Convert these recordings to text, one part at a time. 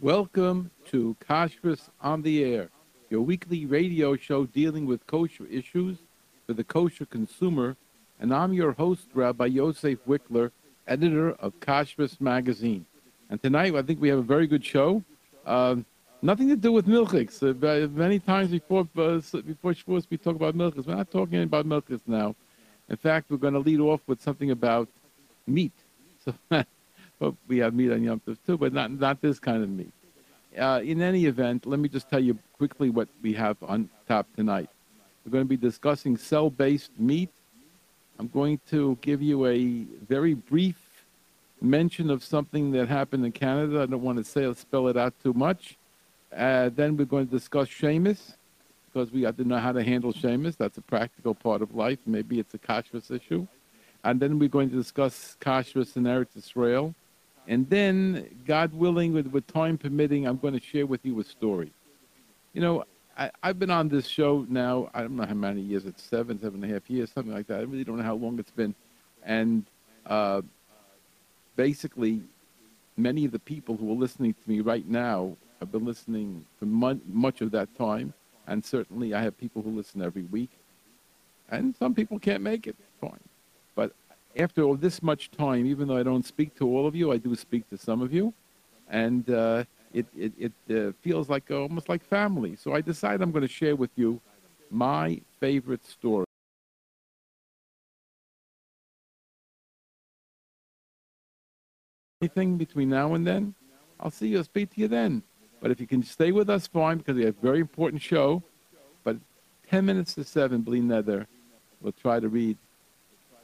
Welcome to Kashrus on the Air, your weekly radio show dealing with kosher issues for the kosher consumer. And I'm your host, Rabbi Yosef Wikler, editor of Kashrus Magazine. And tonight, I think we have a very good show. Um, nothing to do with milchiks. Uh, many times before uh, before Shavuos, we talk about milchiks. We're not talking about milchiks now. In fact, we're going to lead off with something about meat. So But we have meat on Yom Tov too, but not not this kind of meat. Uh, in any event, let me just tell you quickly what we have on tap tonight. We're going to be discussing cell-based meat. I'm going to give you a very brief mention of something that happened in Canada. I don't want to say or spell it out too much. Uh, then we're going to discuss Shemus because we have to know how to handle Shemus. That's a practical part of life. Maybe it's a kashrus issue. And then we're going to discuss kashrus in Eretz Israel. And then, God willing, with, with time permitting, I'm going to share with you a story. You know, I, have been on this show now, I don't know how many years, it's seven, seven and a half years, something like that. I really don't know how long it's been. And uh, basically, many of the people who are listening to me right now have been listening for much of that time. And certainly, I have people who listen every week. And some people can't make it. Fine after all this much time, even though I don't speak to all of you, I do speak to some of you, and uh, it it, it uh, feels like uh, almost like family. So I decided I'm going to share with you my favorite story. Anything between now and then, I'll see you. I'll speak to you then. But if you can stay with us, fine, because we have a very important show. But 10 minutes to 7, bli neder, we'll try to read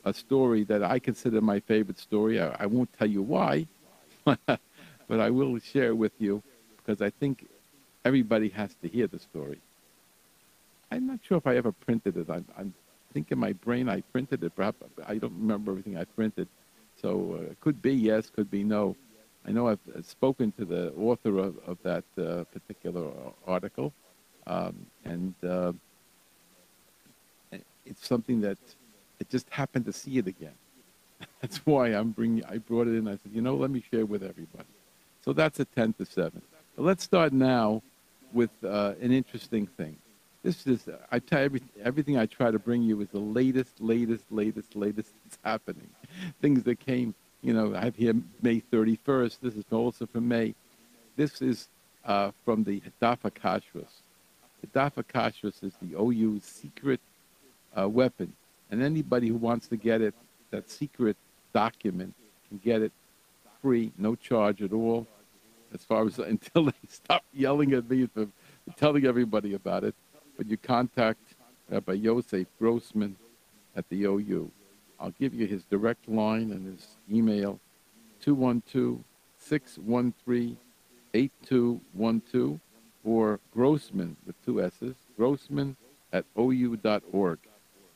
a story that I consider my favorite story. I, I won't tell you why, but I will share with you because I think everybody has to hear the story. I'm not sure if I ever printed it. I, I think in my brain I printed it. Perhaps I don't remember everything I printed. So uh, it could be yes, could be no. I know I've, I've spoken to the author of, of that uh, particular article, um, and uh, it's something that I just happened to see it again. That's why I'm bringing. I brought it in. I said, you know, let me share with everybody. So that's a ten to seven. But let's start now with uh, an interesting thing. This is I tell every, everything I try to bring you is the latest, latest, latest, latest that's happening. Things that came. You know, I have here May 31st. This is also from May. This is uh, from the Hadafa Kashrus. Hadafa Kashrus is the OU's secret uh, weapon and anybody who wants to get it, that secret document, can get it free, no charge at all, as far as until they stop yelling at me for telling everybody about it. But you contact Rabbi Yosef Grossman at the OU. I'll give you his direct line and his email, 212-613-8212, or Grossman with two S's, grossman at ou.org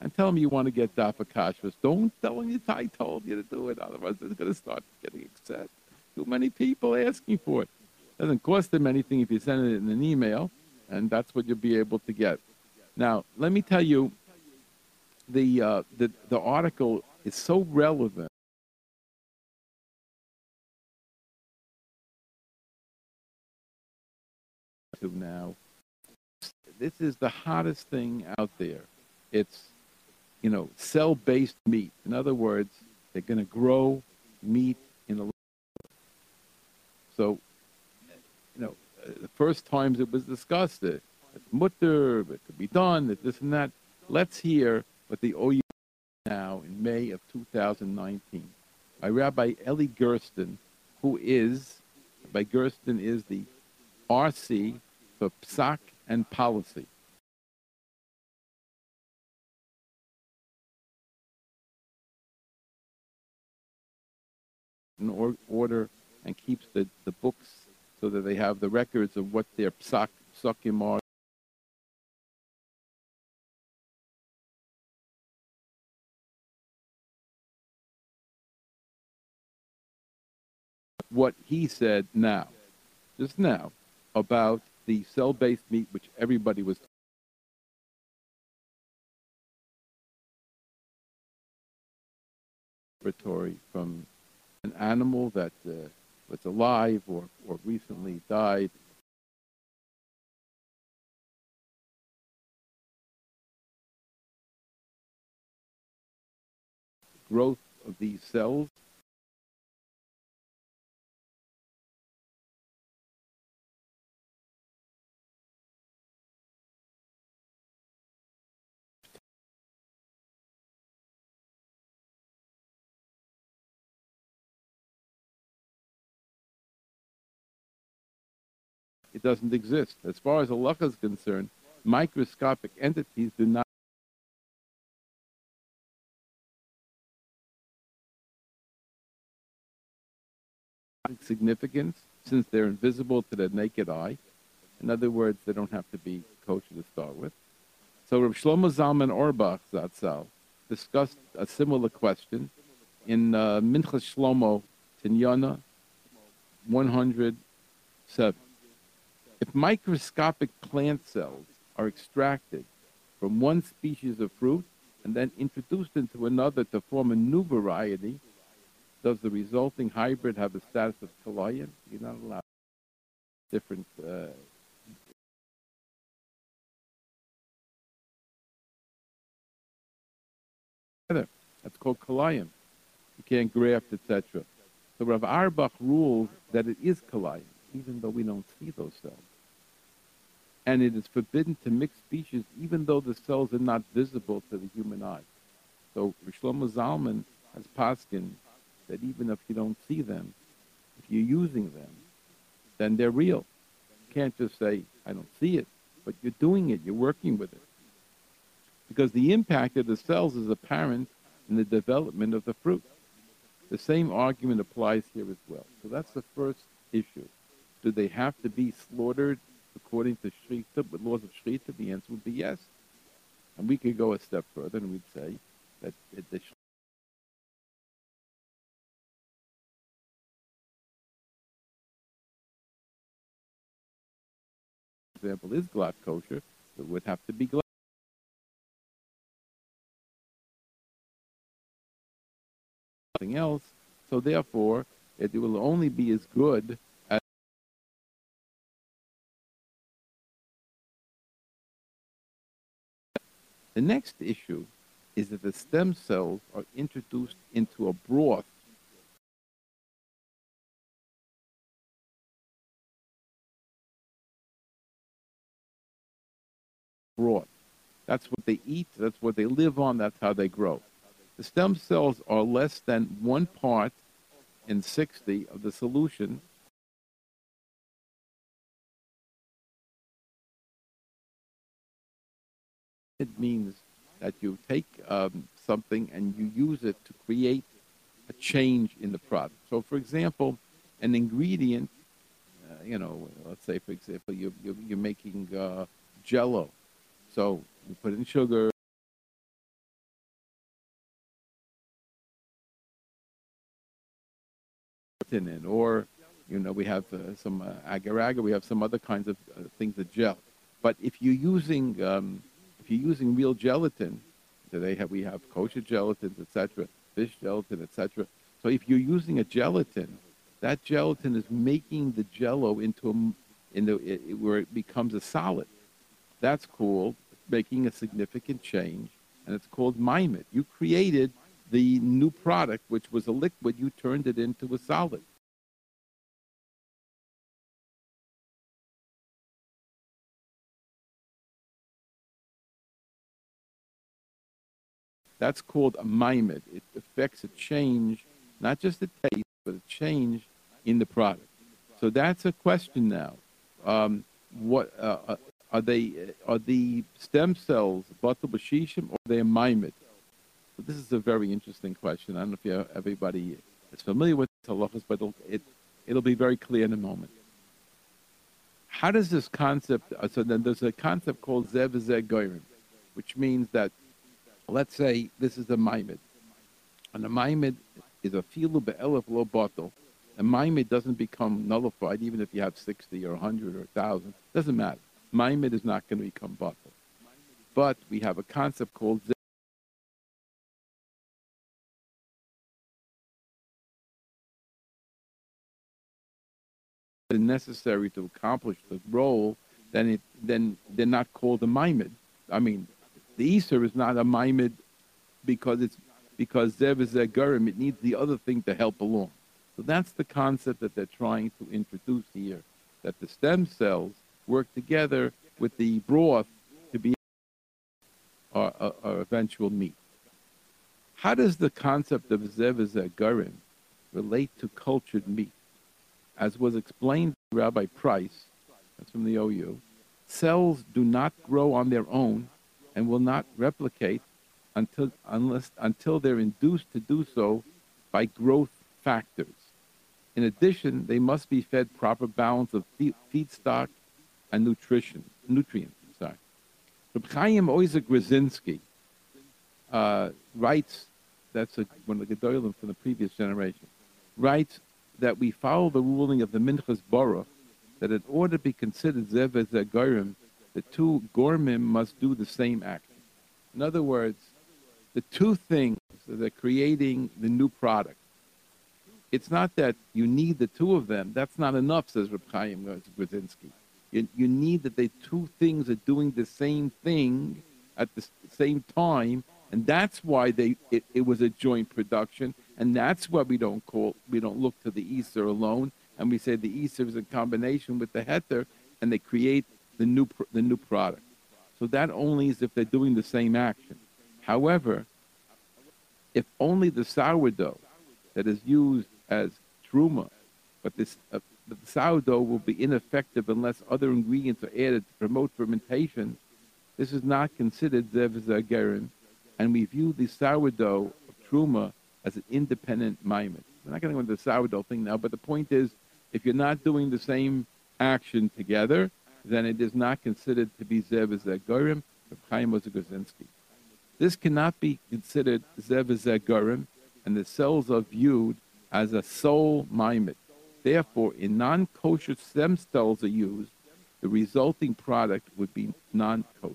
and tell them you want to get Daf HaKashrus. Don't tell them I told you to do it. Otherwise, it's going to start getting upset. Too many people asking for it. Doesn't cost them anything if you send it in an email, and that's what you'll be able to get. Now, let me tell you, the uh, the the article is so relevant. To now, this is the hottest thing out there. It's you know, cell-based meat. In other words, they're going to grow meat in a. So, you know, uh, the first times it was discussed, that it's mutter, it could be done, that this and that. Let's hear what the OU now in May of 2019 by Rabbi Eli Gersten, who is, by Gersten is the RC for Psak and Policy. In or, order and keeps the, the books so that they have the records of what their psak, psakim are. What he said now, just now, about the cell-based meat, which everybody was from an animal that uh, was alive or, or recently died. Growth of these cells it doesn't exist. As far as halacha is concerned, microscopic entities do not significance since they're invisible to the naked eye. In other words, they don't have to be kosher to start with. So Rav Shlomo Zalman Auerbach Zatzal discussed a similar question in uh, Minchas Shlomo Tinyana 107. If microscopic plant cells are extracted from one species of fruit and then introduced into another to form a new variety, does the resulting hybrid have the status of kilayim? You're not allowed different. Uh, that's called kilayim. You can't graft, etc. So Rav Auerbach rules that it is kilayim, even though we don't see those cells. And it is forbidden to mix species, even though the cells are not visible to the human eye. So Shlomo Zalman has paskin that even if you don't see them, if you're using them, then they're real. You can't just say, I don't see it, but you're doing it, you're working with it. Because the impact of the cells is apparent in the development of the fruit. The same argument applies here as well. So that's the first issue. Do they have to be slaughtered according to Shechita, with laws of Shechita? The answer would be yes. And we could go a step further and we'd say that the example is glatt kosher, it would have to be glatt. Nothing else. So therefore, it will only be as good the next issue is that the stem cells are introduced into a broth broth. That's what they eat, that's what they live on, that's how they grow. The stem cells are less than one part in 60 of the solution. It means that you take um, something and you use it to create a change in the product. So, for example, an ingredient, uh, you know, let's say, for example, you, you, you're making uh, jello. So you put in sugar, in it, or you know, we have uh, some uh, agar agar, we have some other kinds of uh, things that gel. But if you're using um, if you're using real gelatin, today have, we have kosher gelatins, etc., fish gelatin, etc. So if you're using a gelatin, that gelatin is making the jello into a, into it, where it becomes a solid. That's cool, making a significant change, and it's called maimid. You created the new product, which was a liquid, you turned it into a solid. That's called a maimid. It affects a change, not just the taste, but a change in the product. So that's a question now. Um, what uh, uh are they? Are the stem cells batal b'shishim or are they a? So this is a very interesting question. I don't know if everybody is familiar with halachas, but it'll, it, it'll be very clear in a moment. How does this concept, uh, so then there's a concept called zev goyim, which means that, let's say this is a maimid, and a maimid is a filu be'elef lo batel. A maimid doesn't become nullified even if you have 60 or 100 or 1,000. Doesn't matter. Maimid is not going to become batel. But we have a concept called necessary to accomplish the role, then it then they're not called a maimid. I mean, the issur is not a maimid because it's because Zev is a Gurim, it needs the other thing to help along. So that's the concept that they're trying to introduce here, that the stem cells work together with the broth to be our, our, our eventual meat. How does the concept of Zev is a Gurim relate to cultured meat? As was explained by Rabbi Price, that's from the OU, cells do not grow on their own and will not replicate until, unless, until they're induced to do so by growth factors. In addition, they must be fed proper balance of feedstock and nutrition, nutrients. Sorry. Reb Chaim Ozer Grodzinski uh, writes, that's a, one of the Gedolim from the previous generation, writes that we follow the ruling of the Minchas Baruch that in order to be considered Zev as the two Gormim must do the same action. In other words, the two things that are creating the new product. It's not that you need the two of them. That's not enough, says Reb Chaim Grodzinski. You, you need that the two things are doing the same thing at the same time, and that's why they it, it was a joint production, and that's why we don't call we don't look to the issur alone, and we say the issur is in combination with the Heter, and they create the new the new product. So that only is if they're doing the same action. However, if only the sourdough that is used as truma, but this uh, the sourdough will be ineffective unless other ingredients are added to promote fermentation, this is not considered zev zagerin, and we view the sourdough of truma as an independent maimid. We're not going to go into the sourdough thing now, but the point is, if you're not doing the same action together, then it is not considered to be zev of Chaim Ozagozinski. This cannot be considered zev and the cells are viewed as a sole maimid. Therefore, in non-kosher stem cells are used, the resulting product would be non-kosher.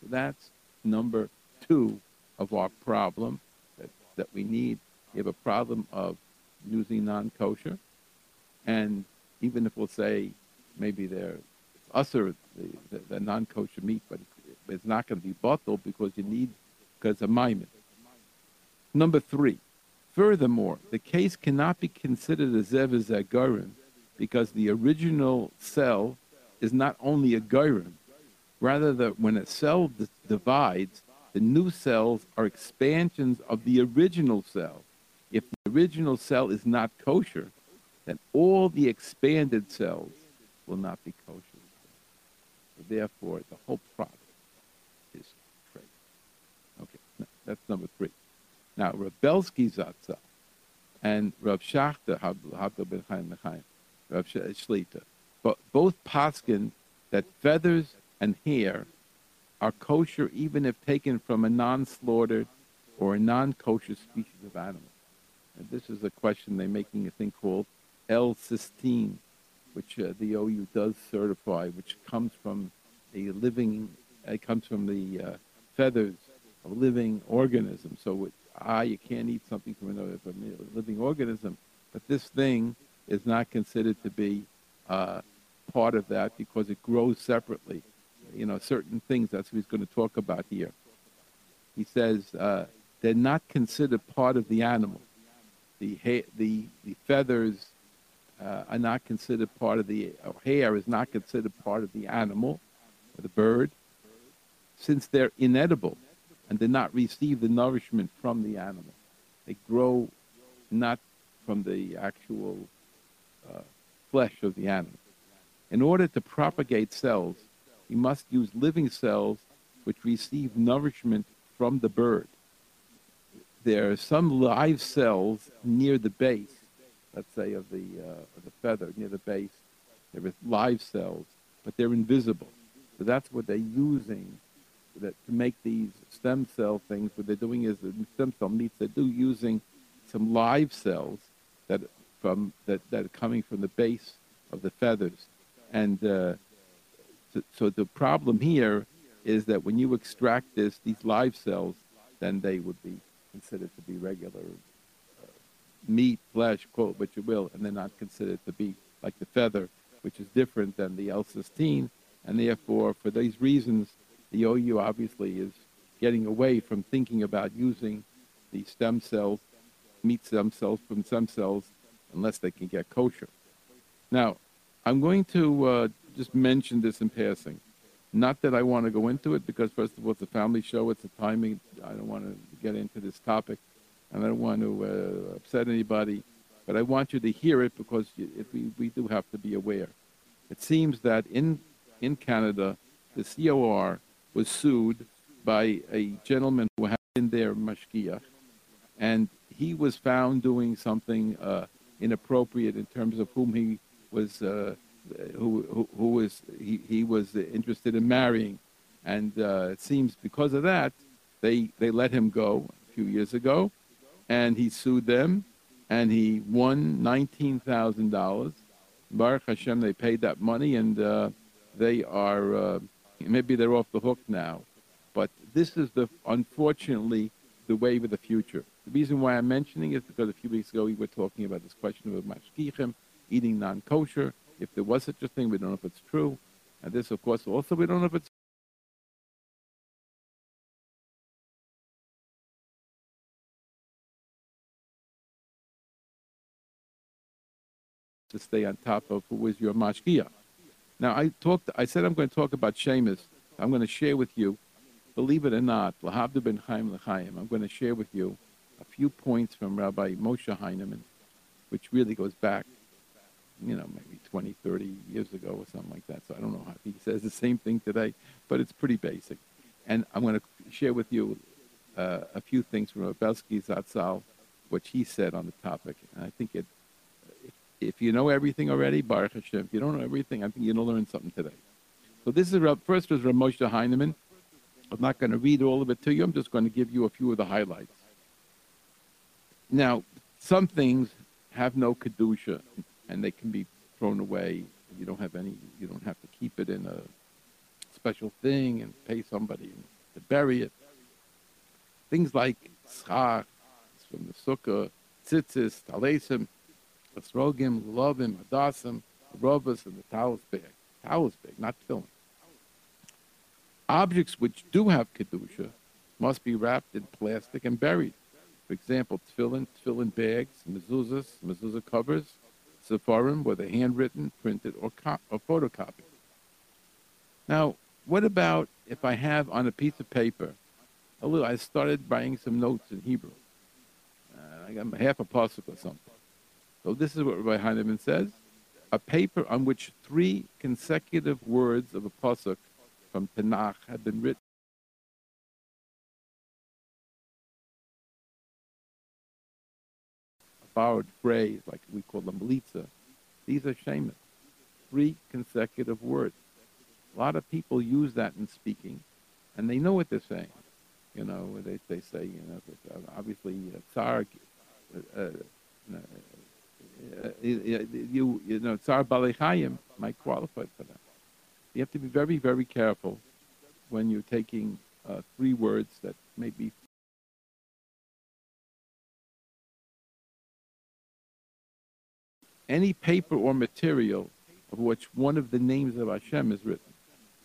So that's number two of our problem that, that we need. We have a problem of using non-kosher, and even if we'll say maybe they're usher the, the, the non-kosher meat, but it's, it's not going to be bottled because you need because of maimid. Number three, Furthermore, the case cannot be considered a zev zagorim because the original cell is not only a gorim, rather that when a cell d- divides, the new cells are expansions of the original cell. If the original cell is not kosher, then all the expanded cells will not be kosher. Therefore, the whole product is crazy. Okay, that's number three. Now, Rebelsky Zatzal and Rav Shachter, Habdo Ben Chaim Mechaim, Rav Shlita, but both poskin that feathers and hair are kosher even if taken from a non-slaughtered or a non-kosher species of animal. And this is a question they're making a thing called L-cysteine, which uh, the OU does certify, which comes from a living, it comes from the uh, feathers of living organisms. So ah, you can't eat something from another from a living organism, but this thing is not considered to be uh, part of that because it grows separately. You know, certain things that's what he's going to talk about here. He says uh, they're not considered part of the animal. The ha- the the feathers uh, are not considered part of the hair is not considered part of the animal the bird, since they're inedible and did not receive the nourishment from the animal. They grow not from the actual uh, flesh of the animal. In order to propagate cells, you must use living cells which receive nourishment from the bird. There are some live cells near the base, let's say of the, uh, of the feather, near the base. There are live cells, but they're invisible. So that's what they're using that to make these stem cell things, what they're doing is the stem cell meats. They do using some live cells that from that, that are coming from the base of the feathers, and uh, so, so, the problem here is that when you extract this, these live cells, then they would be considered to be regular uh, meat, flesh, quote what you will, and they're not considered to be like the feather which is different than the L-cysteine, and therefore, for these reasons, the OU obviously is getting away from thinking about using the stem cells, meat stem cells from stem cells, unless they can get kosher. Now, I'm going to uh, just mention this in passing. Not that I want to go into it, because first of all, it's a family show. It's a timing. I don't want to get into this topic, and I don't want to uh, upset anybody. But I want you to hear it because if we, we do have to be aware. It seems that in in Canada, the COR was sued by a gentleman who had been there mashgiach, and he was found doing something uh, inappropriate in terms of whom he was uh, who, who, who was he, he was interested in marrying, and uh, it seems because of that they they let him go a few years ago, and he sued them, and he won nineteen thousand dollars. Baruch Hashem, they paid that money, and uh, they are uh, maybe they're off the hook now, but this is the unfortunately the wave of the future. The reason why I'm mentioning it is because a few weeks ago we were talking about this question of mashgichim eating non-kosher. If there was such a thing, we don't know if it's true. And this, of course, also we don't know if it's to stay on top of who is your mashgiach. Now, I talked. I said I'm going to talk about Shemus. I'm going to share with you, believe it or not, Lahavda ben Chaim. I'm going to share with you a few points from Rabbi Moshe Heinemann, which really goes back, you know, maybe 20, 30 years ago or something like that. So I don't know if he says the same thing today, but it's pretty basic. And I'm going to share with you uh, a few things from Belsky Zatzal, which he said on the topic. And I think it if you know everything already, Baruch Hashem. If you don't know everything, I think you're going to learn something today. So this is first was Ramosha Heinemann. I'm not going to read all of it to you. I'm just going to give you a few of the highlights. Now, some things have no kedusha, and they can be thrown away. You don't have any. You don't have to keep it in a special thing and pay somebody to bury it. Things like schach from the sukkah, tzitzis, talesim, Esrogim, Lovim, Hadasim, Rovas, and the Talis bag. Talis bag, not filling. Objects which do have Kedusha must be wrapped in plastic and buried. For example, tefillin, tefillin bags, mezuzahs, mezuzah covers, sefarim, whether handwritten, printed, or, co- or photocopied. Now, what about if I have on a piece of paper, a little, I started writing some notes in Hebrew. Uh, I got half a pasuk or something. So this is what Rabbi Heinemann says. A paper on which three consecutive words of a pasuk from Tanakh have been written. A borrowed phrase, like we call them melitza. These are shaman. Three consecutive words. A lot of people use that in speaking, and they know what they're saying. You know, they, they say, you know, obviously, uh, tsar, uh, uh, uh, you, you know, Tsar Balechayim might qualify for that. You have to be very, very careful when you're taking uh, three words that may be any paper or material of which one of the names of Hashem is written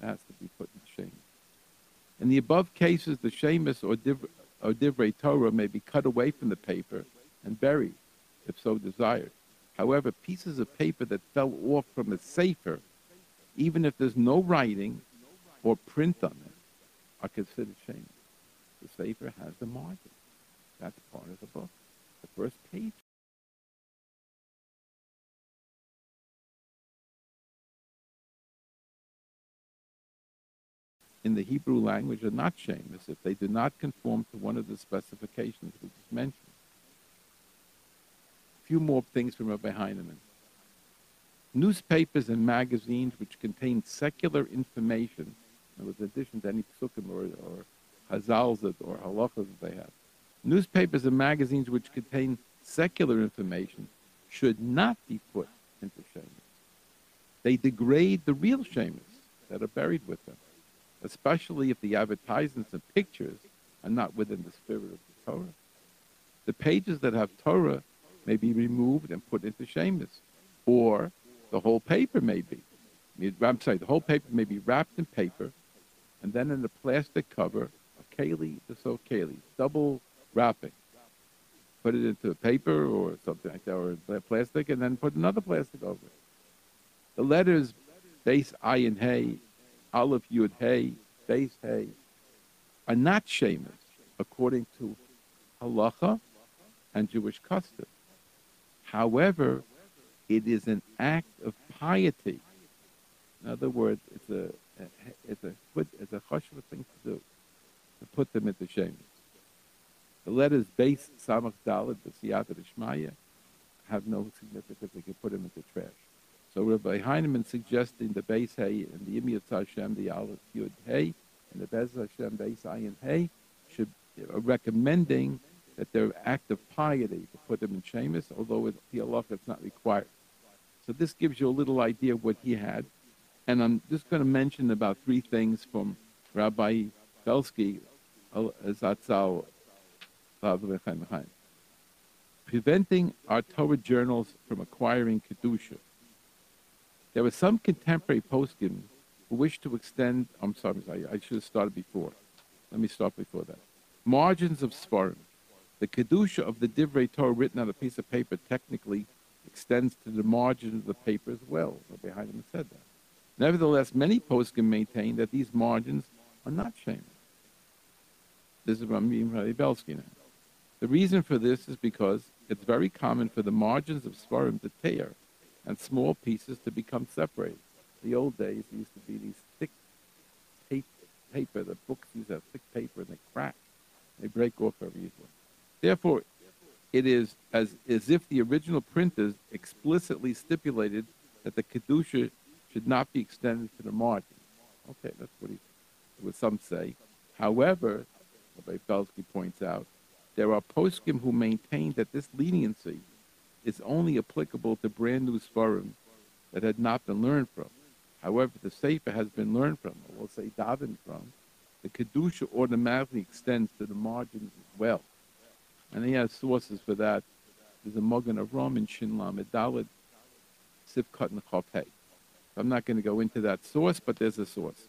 has to be put in shame. In the above cases, the shamus or, div- or divrei Torah may be cut away from the paper and buried, if so desired. However, pieces of paper that fell off from a sefer, even if there's no writing or print on it, are considered shameless. The sefer has the margin. That's part of the book. The first page. In the Hebrew language are not shameless if they do not conform to one of the specifications we just mentioned few more things from Rabbi Heinemann. Newspapers and magazines which contain secular information, in with addition to any psukim or, or or halachas that they have, newspapers and magazines which contain secular information should not be put into shamus. They degrade the real shamus that are buried with them, especially if the advertisements and pictures are not within the spirit of the Torah. The pages that have Torah may be removed and put into shamus. Or the whole paper may be. I'm sorry, the whole paper may be wrapped in paper and then in a plastic cover, a keli, so keli, double wrapping. Put it into a paper or something like that, or plastic, and then put another plastic over it. The letters base ayin hey, aleph yud hey, base hey, are not shameless according to halacha and Jewish custom. However, it is an act of piety. In other words, it's a it's a it's a chashuv thing to do to put them into shame. The letters base samach dalad b'siyata d'shmaya have no significance. They can put them into trash. So Rabbi Heinemann suggesting the base hay and the Imyat Hashem, the Aleph Yud Hay, and the Bez Hashem base Ayin Hay should are recommending that they're act of piety to put them in Shemus, although with the Allah it's not required. So this gives you a little idea of what he had. And I'm just going to mention about three things from Rabbi Belsky, Zatzal, preventing our Torah journals from acquiring Kedusha. There were some contemporary poskim who wished to extend, I'm sorry, I should have started before. Let me start before that. Margins of Sfarim. The Kedusha of the Divrei Torah written on a piece of paper technically extends to the margin of the paper as well. Behind him said that. Nevertheless, many poskim maintain that these margins are not shameless. This is from Rabbi Belsky now. The reason for this is because it's very common for the margins of Svarim to tear and small pieces to become separated. The old days, there used to be these thick tape, paper, the books used to have thick paper and they crack. They break off every easily. Therefore, it is as, as if the original printers explicitly stipulated that the Kedusha should not be extended to the margin. Okay, that's what he, what some say. However, Rabbi Belsky points out, there are poskim who maintain that this leniency is only applicable to brand new svarim that had not been learned from. However, the Sefer has been learned from, or we'll say davened from. The Kedusha automatically extends to the margins as well. And he has sources for that. There's a Magen Avraham and Shin Lamed Dalit, Sifkat and. I'm not going to go into that source, but there's a source.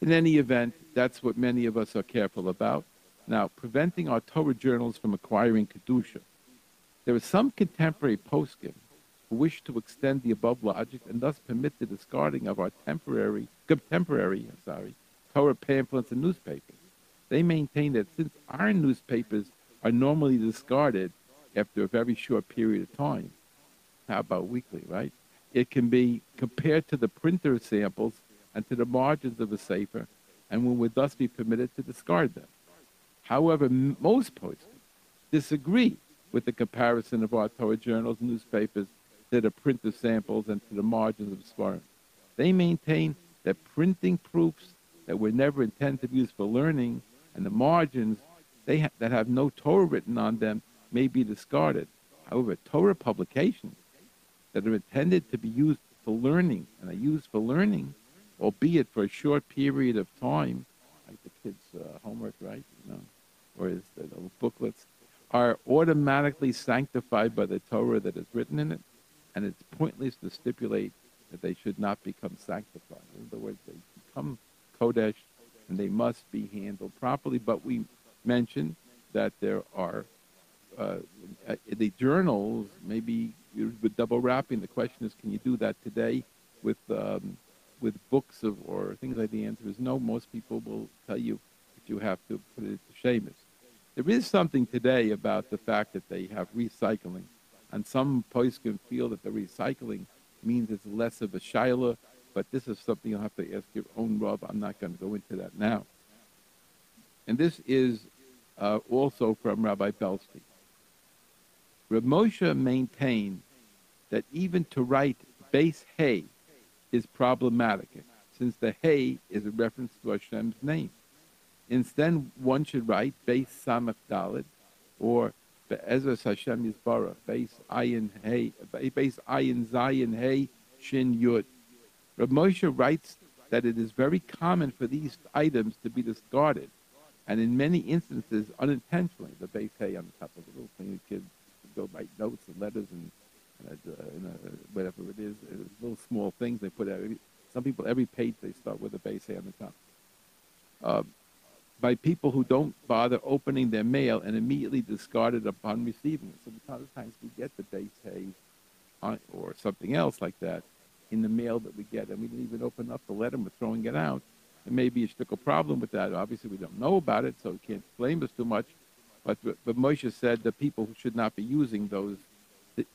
In any event, that's what many of us are careful about. Now, preventing our Torah journals from acquiring Kedusha. There are some contemporary poskim who wish to extend the above logic and thus permit the discarding of our temporary, contemporary, sorry, Torah pamphlets and newspapers. They maintain that since our newspapers are normally discarded after a very short period of time, how about weekly, right? It can be compared to the printer samples and to the margins of a sefer, and we would thus be permitted to discard them. However, most posters disagree with the comparison of our Torah journals and newspapers to the printer samples and to the margins of Svarim. They maintain that printing proofs that were never intended to be used for learning and the margins they ha- that have no Torah written on them may be discarded. However, Torah publications that are intended to be used for learning and are used for learning, albeit for a short period of time, like the kids' uh, homework, right? You know, or is the little booklets, are automatically sanctified by the Torah that is written in it, and it's pointless to stipulate that they should not become sanctified. In other words, they become Kodesh, and they must be handled properly. But we mentioned that there are uh, the journals, maybe with double wrapping. The question is, can you do that today with um, with books of or things like the answer is no. Most people will tell you that you have to put it to Shemus. There is something today about the fact that they have recycling, and some can feel that the recycling means it's less of a shiloh, but this is something you'll have to ask your own Rav. I'm not going to go into that now. And this is uh, also from Rabbi Belsky. Rav Moshe maintained that even to write base hay is problematic, since the hay is a reference to Hashem's name. Instead, one should write base samach dalid, or Be'ezras Hashem Yisbarach, base ayin hay, base ayin zayin hay shin yud. Rav Moshe writes that it is very common for these items to be discarded, and in many instances unintentionally, the base hay on the top of the little thing, the kids go write notes and letters and in a, in a, whatever it is, uh, little small things they put out. Some people, every page they start with a base A on the top. Uh, by people who don't bother opening their mail and immediately discard it upon receiving it. So sometimes we get the base A on, or something else like that in the mail that we get, and we didn't even open up the letter, we're throwing it out. There may be a problem with that. Obviously, we don't know about it, so we can't blame us too much. But, but Moshe said that people should not be using those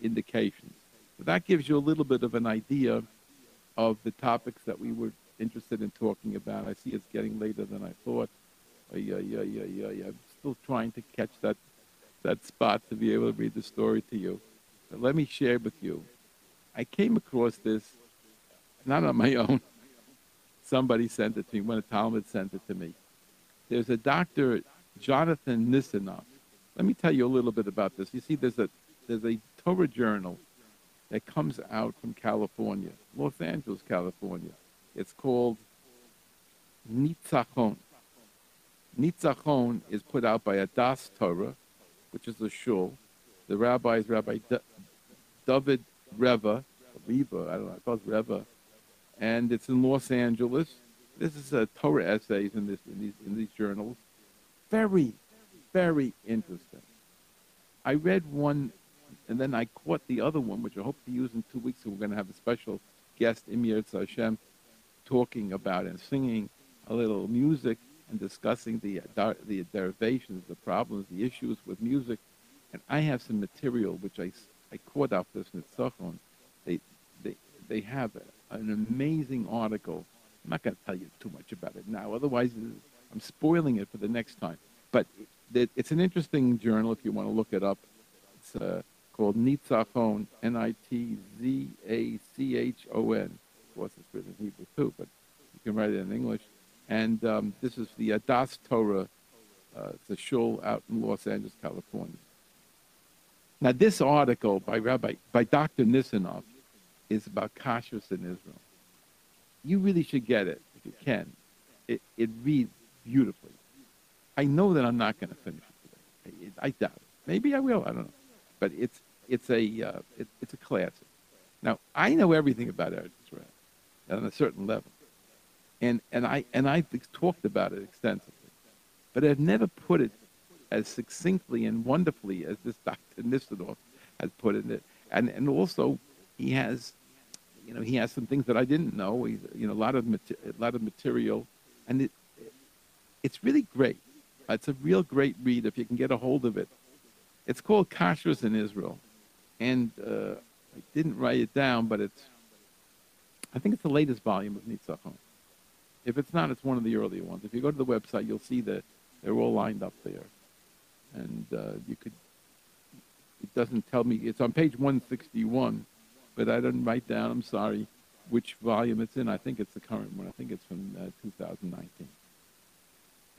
indications. So that gives you a little bit of an idea of the topics that we were interested in talking about. I see it's getting later than I thought. Yeah, yeah, yeah, yeah, yeah. I'm still trying to catch that that spot to be able to read the story to you. But let me share with you. I came across this not on my own. Somebody sent it to me. One of Talmud sent it to me. There's a doctor, Jonathan Nisanoff. Let me tell you a little bit about this. You see, there's a there's a Torah journal that comes out from California, Los Angeles, California. It's called Nitzachon. Nitzachon is put out by Adas Torah, which is a shul. The rabbi is Rabbi D- David Reva, Reva, I don't know, I thought Reva, and it's in Los Angeles. This is a Torah essays in this in these in these journals. Very, very interesting. I read one, and then I caught the other one, which I hope to use in two weeks. And we're going to have a special guest, Emir Hashem, talking about and singing a little music and discussing the uh, the derivations, the problems, the issues with music. And I have some material which I, I caught off this Nitzachon. They have an amazing article. I'm not going to tell you too much about it now, otherwise I'm spoiling it for the next time. But it, it's an interesting journal if you want to look it up. It's uh, called Nitzachon, N-I-T-Z-A-C-H-O-N. Of course, it's written in Hebrew too, but you can write it in English. And um, this is the Adas Torah. Uh, it's a shul out in Los Angeles, California. Now, this article by Rabbi by Dr. Nisanoff is about kashrus in Israel. You really should get it if you can. It, it reads beautifully. I know that I'm not going to finish it today. I, I, doubt it. Maybe I will. I don't know. But it's it's a uh, it, it's a classic. Now I know everything about Eretz Israel on a certain level, and and I and I've talked about it extensively, but I've never put it as succinctly and wonderfully as this Dr. Nisanoff has put in it. And and also he has you know, he has some things that I didn't know. He's, you know, a lot of a lot of material, and it, it's really great. It's a real great read if you can get a hold of it. It's called Kashrus in Israel, and uh, I didn't write it down, but it's I think it's the latest volume of Nitzachon. If it's not, it's one of the earlier ones. If you go to the website, you'll see that they're all lined up there, and uh, you could. It doesn't tell me. It's on page 161 but I didn't write down, I'm sorry, which volume it's in. I think it's the current one. I think it's from uh, 2019.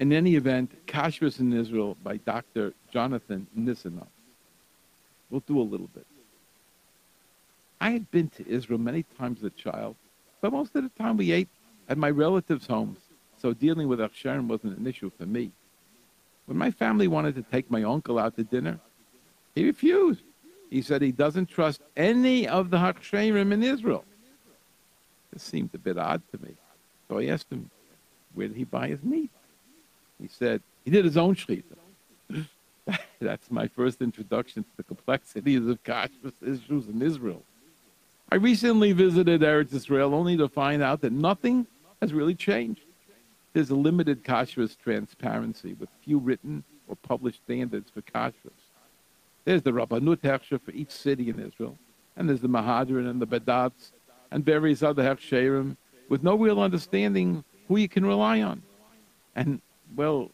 In any event, Kashrus in Israel by Dr. Jonathan Nisanoff. We'll do a little bit. I had been to Israel many times as a child, but most of the time we ate at my relatives' homes, so dealing with Achsharim wasn't an issue for me. When my family wanted to take my uncle out to dinner, he refused. He said he doesn't trust any of the Hachsherim in Israel. This seemed a bit odd to me. So I asked him, where did he buy his meat? He said, he did his own shechita. That's my first introduction to the complexities of kashrus issues in Israel. I recently visited Eretz Israel only to find out that nothing has really changed. There's a limited kashrus transparency with few written or published standards for kashrus. There's the Rabbanut Heksher for each city in Israel, and there's the Mehadrin and the Badatz and various other Heksherim with no real understanding who you can rely on. And, well,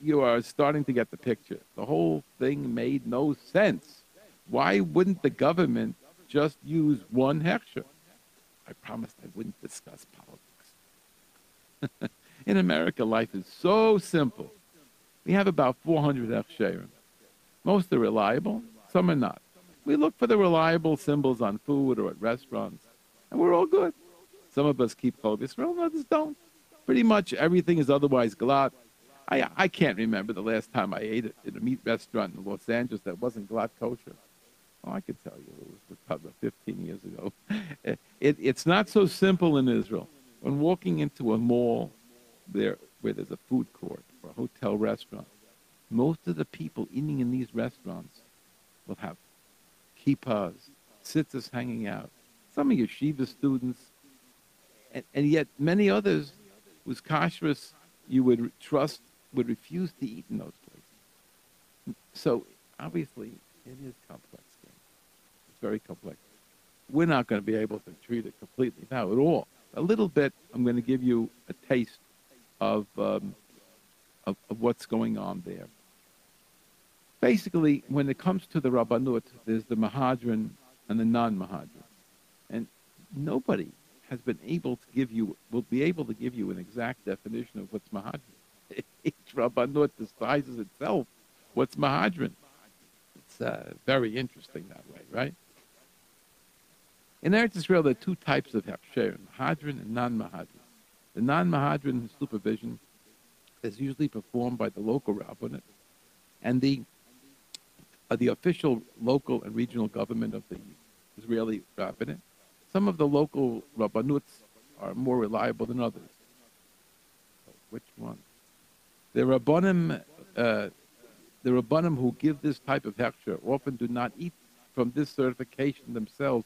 you are starting to get the picture. The whole thing made no sense. Why wouldn't the government just use one Heksher? I promised I wouldn't discuss politics. in America, life is so simple. We have about 400 Heksherim. Most are reliable, some are not. We look for the reliable symbols on food or at restaurants, and we're all good. Some of us keep Chol Yisrael, others don't. Pretty much everything is otherwise glatt. I, I can't remember the last time I ate it in a meat restaurant in Los Angeles that wasn't glatt kosher. Oh, I could tell you it was about 15 years ago. It, it's not so simple in Israel. When walking into a mall there where there's a food court or a hotel restaurant, most of the people eating in these restaurants will have kippas, sitters hanging out, some of yeshiva students, and, and yet many others whose kashrus you would trust would refuse to eat in those places. So obviously, it is complex. It's very complex. We're not going to be able to treat it completely now at all. A little bit, I'm going to give you a taste of, um, of, of what's going on there. Basically, when it comes to the Rabbanut, there's the Mehadrin and the non-Mehadrin. And nobody has been able to give you, will be able to give you an exact definition of what's Mehadrin. Each Rabbanut decides itself what's Mehadrin. It's uh, very interesting that way, right? In Eretz Israel, there are two types of Hechsherim, Mehadrin and non-Mehadrin. The non-Mehadrin supervision is usually performed by the local rabbinate and the the official local and regional government of the Israeli rabbinate. Some of the local rabbanuts are more reliable than others. Which one? The rabbanim, uh, the rabbanim who give this type of hechsher often do not eat from this certification themselves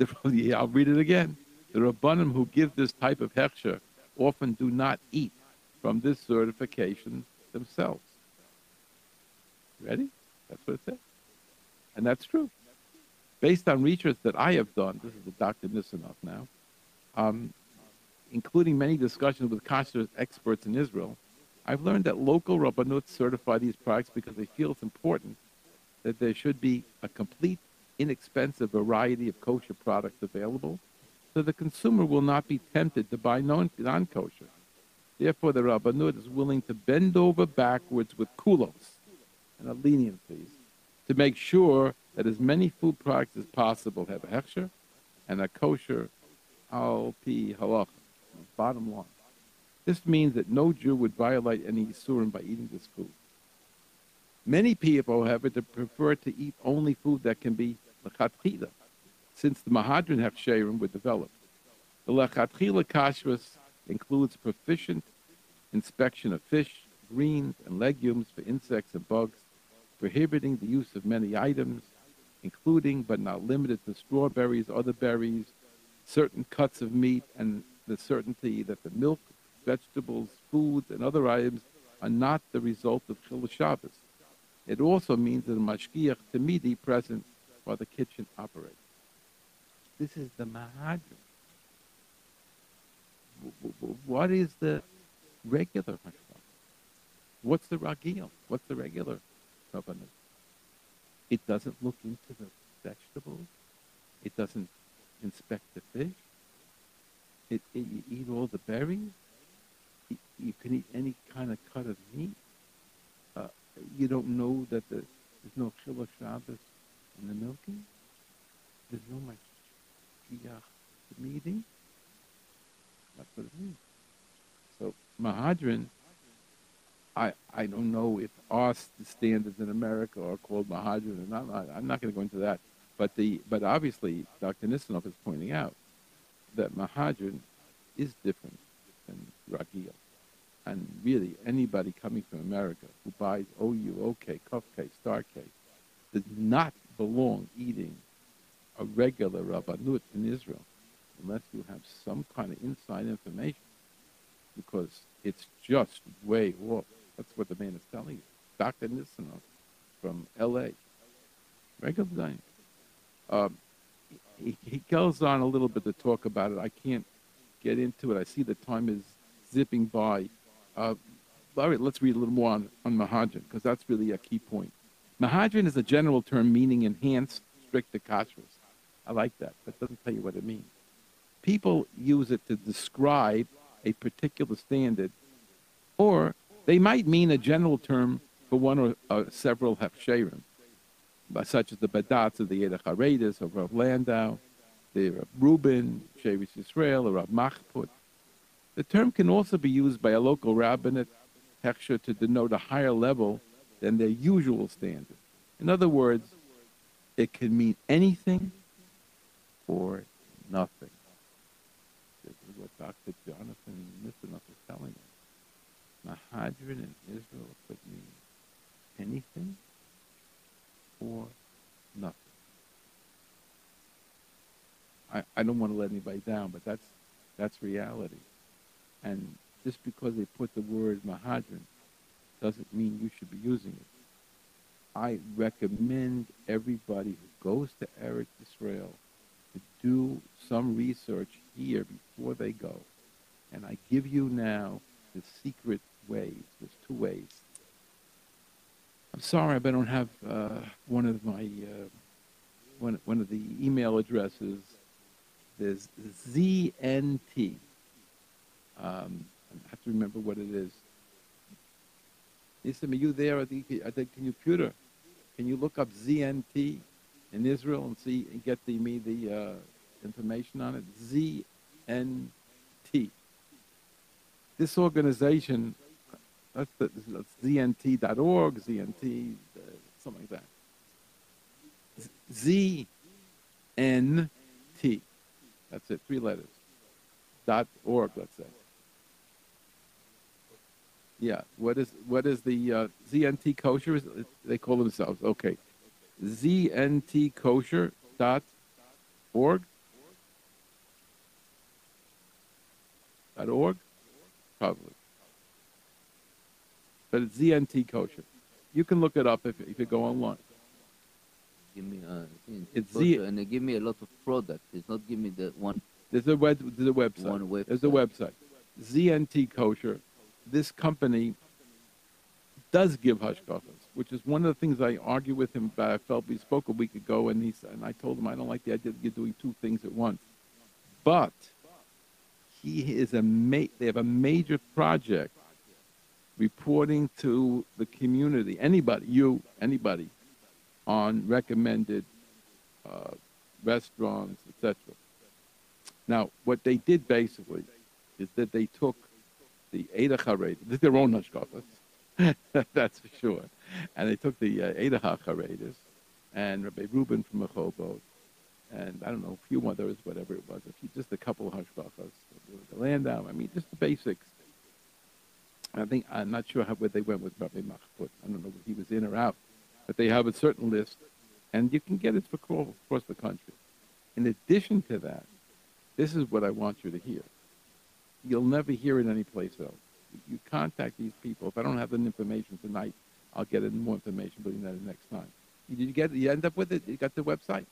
I'll read it again. The Rabbanim who give this type of hechsher often do not eat from this certification themselves. Ready? That's what it says. And that's true. Based on research that I have done, this is the Dr. Nisanoff now, um, including many discussions with kashrus experts in Israel, I've learned that local rabbanut certify these products because they feel it's important that there should be a complete inexpensive variety of kosher products available, so the consumer will not be tempted to buy non-kosher. Therefore, the Rabbanut is willing to bend over backwards with kulos and a leniencies to make sure that as many food products as possible have a hechsher and a kosher al pi halacha. Bottom line. This means that no Jew would violate any issurim by eating this food. Many people, however, prefer to eat only food that can be lechatchila, since the Mehadrin Hechsherim were developed. The lechatchila kashrus includes proficient inspection of fish, greens, and legumes for insects and bugs, prohibiting the use of many items, including but not limited to strawberries, other berries, certain cuts of meat, and the certainty that the milk, vegetables, foods, and other items are not the result of Chil Shabbos. It also means that a mashgiach tamidi present while the kitchen operates. This is the mehadrin. What is the regular hashgacha? What's the ragil? What's the regular rabbanut? It doesn't look into the vegetables. It doesn't inspect the fish. It, it, you eat all the berries. You, you can eat any kind of cut of meat. Uh, you don't know that the, there's no Chil Shabbos in the milking. There's no Mashiach meeting. That's what it means. So Mehadrin, I I don't know if our standards in America are called Mehadrin or not. I'm not going to go into that. But the but obviously Dr. Nisanoff is pointing out that Mehadrin is different than Ragil. And really, anybody coming from America who buys OU, OK, Kuf K, Star K, does not belong eating a regular rabbanut in Israel unless you have some kind of inside information because it's just way off. That's what the man is telling you. Dr. Nisanoff from L.A. Dining. Um, he, he goes on a little bit to talk about it. I can't get into it. I see the time is zipping by. Uh, all right, let's read a little more on, on Mehadrin because that's really a key point. Mehadrin is a general term meaning enhanced strict kashrus. I like that, but it doesn't tell you what it means. People use it to describe a particular standard, or they might mean a general term for one or uh, several hechsherim, such as the Badats of the Yedach Haredis, of Rav Landau, the Rav Reuben, Shevis Israel, or Rav Machpud. The term can also be used by a local rabbinate hechsher to denote a higher level than their usual standard. In other words, It can mean anything or nothing. This is what Dr. Jonathan Nisanoff is telling us. Mehadrin in Israel could mean anything or nothing. I, I don't want to let anybody down, but that's that's reality. And just because they put the word Mehadrin doesn't mean you should be using it. I recommend everybody who goes to Eretz Israel to do some research here before they go. And I give you now the secret ways. There's two ways. I'm sorry, but I don't have uh, one of my uh, one one of the email addresses. There's ZNT. Um, I have to remember what it is. Nissim, are you there at the, at the computer? Can you look up ZNT in Israel and see and get the, me the uh, information on it? ZNT. This organization, that's, the, that's ZNT.org, ZNT, uh, something like that. ZNT. That's it, three letters. Dot org, let's say. Yeah. What is what is the uh, ZNT kosher? Is, they call themselves okay. ZNT kosher dot org. Dot org, probably. But it's ZNT kosher. You can look it up if if you go online. Give me uh, It's Z- and they give me a lot of product. It's not give me the one There's a web. There's a website. One There's a website. ZNT kosher. This company does give hashgachas, which is one of the things I argue with him about. I felt we spoke a week ago, and he and I told him I don't like the idea that you're doing two things at once. But he is a ma- they have a major project reporting to the community, anybody, you, anybody, on recommended uh, restaurants, etc. Now, what they did basically is that they took the Ada Chared, their own hashgachas, that's for sure, and they took the uh, Eda HaCharedis and Rabbi Reuben from Rehovot, and I don't know, a few others, whatever it was, a few, just a couple of hashgachas, the Landau, I mean, just the basics. I think, I'm not sure how, where they went with Rabbi Machpud. I don't know if he was in or out, but they have a certain list, and you can get it across the country. In addition to that, this is what I want you to hear. You'll never hear it anyplace else. You contact these people. If I don't have the information tonight, I'll get it more information, but that next time. Did you get? You end up with it? You got the website?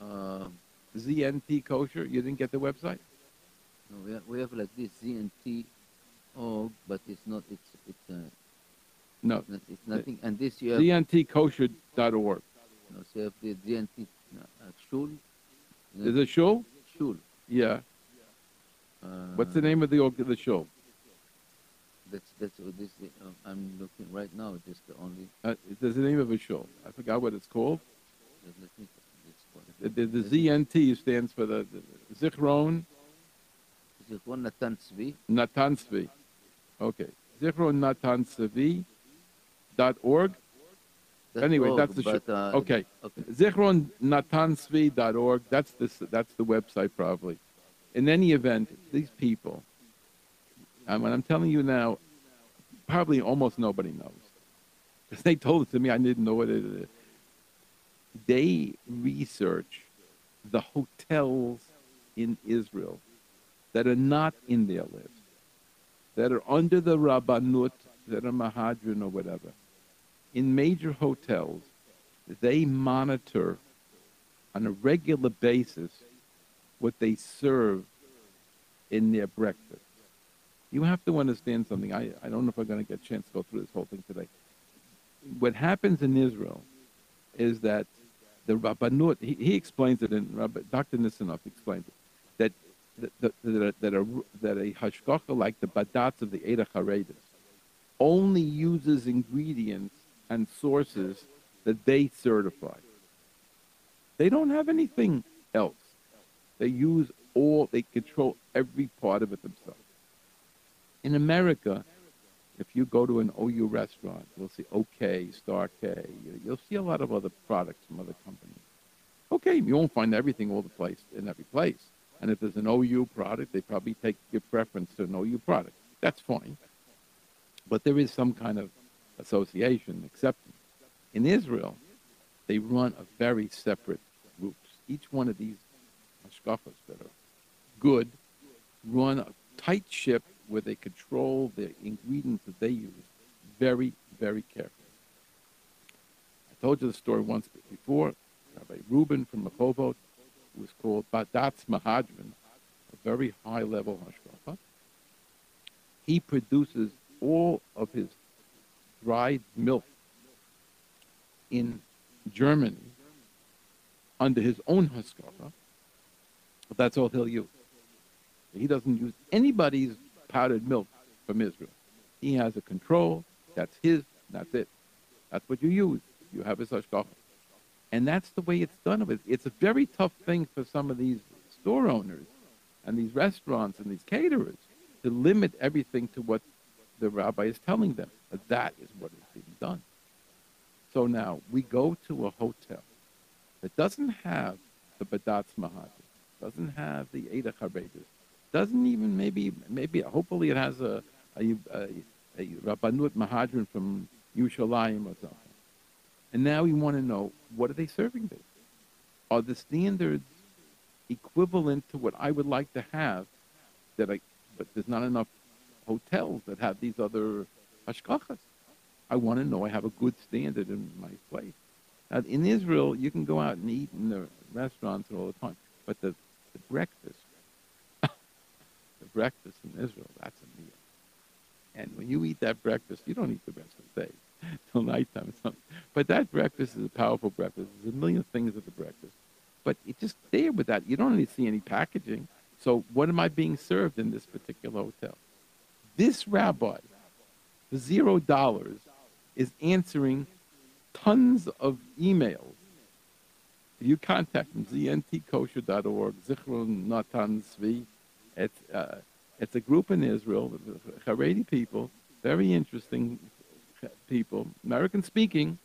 uh, ZNT kosher. You didn't get the website? no, we have, we have like this ZNT org, but it's not. It's it's uh, No. it's, it's nothing. And this you have. ZNTkosher.org. no, so you have the ZNT uh, shul. Is it shul? shul? Yeah. Uh, What's the name of the org the shul? That's that's what this. Uh, I'm looking right now. Just the only. Uh, there's the name of a shul. I forgot what it's called. Me. The, the, the ZNT stands for the, the Zichron is Natan Tzvi. Natan Tzvi. Okay. Zichron Natan Tzvi. That's Anyway, org, that's the but, uh, Okay. Okay. Zichron Natan Tzvi dot org. That's the that's the website probably. In any event, these people, and when I'm telling you now, probably almost nobody knows. Because they told it to me, I didn't know what it is. They research the hotels in Israel that are not in their list, that are under the Rabbanut, that are Mehadrin or whatever. In major hotels, they monitor on a regular basis what they serve in their breakfast. You have to understand something. I, I don't know if I'm going to get a chance to go through this whole thing today. What happens in Israel is that the Rabbanut, he, he explains it, in Dr. Nisanoff explains it, that, that, that, a, that a hashgacha like the badatz of the Eda Charedis only uses ingredients and sources that they certify. They don't have anything else. They use all, they control every part of it themselves. In America, if you go to an OU restaurant, you'll see OK, Star K. You'll see a lot of other products from other companies. Okay, you won't find everything all the place in every place. And if there's an OU product, they probably take your preference to an OU product. That's fine. But there is some kind of association, acceptance. In Israel, they run a very separate groups. Each one of these hashgachas that are good run a tight ship where they control the ingredients that they use very, very carefully. I told you the story once before. Rabbi Reuben from Rehovot, was called Badatz Mehadrin, a very high-level hashgacha. He produces all of his dried milk in Germany under his own hashgacha. But that's all he'll use. He doesn't use anybody's powdered milk from Israel. He has a control. That's his. That's it. That's what you use. You have his hashgacha. And that's the way it's done. It's a very tough thing for some of these store owners and these restaurants and these caterers to limit everything to what the rabbi is telling them. But that is what is being done. So now we go to a hotel that doesn't have the Badatz Mahadr, doesn't have the Eidah Charedas, doesn't even maybe maybe hopefully it has a a, a, a Rabbanut Mehadrin from Yerushalayim or something. And now we want to know what are they serving there? Are the standards equivalent to what I would like to have? That I, but there's not enough hotels that have these other hashgachas. I want to know I have a good standard in my place. Now, in Israel, you can go out and eat in the restaurants all the time, but the, the breakfast, the breakfast in Israel, that's a meal. And when you eat that breakfast, you don't eat the rest of the day till nighttime. Or something. But that breakfast is a powerful breakfast. There's a million things at the breakfast. But it just there with that. You don't really see any packaging. So what am I being served in this particular hotel? This rabbi, for zero dollars, is answering tons of emails. You contact him, zntkosher.org, Zichron Natan Tzvi. It's, uh, it's a group in Israel, Haredi people, very interesting people, American speaking.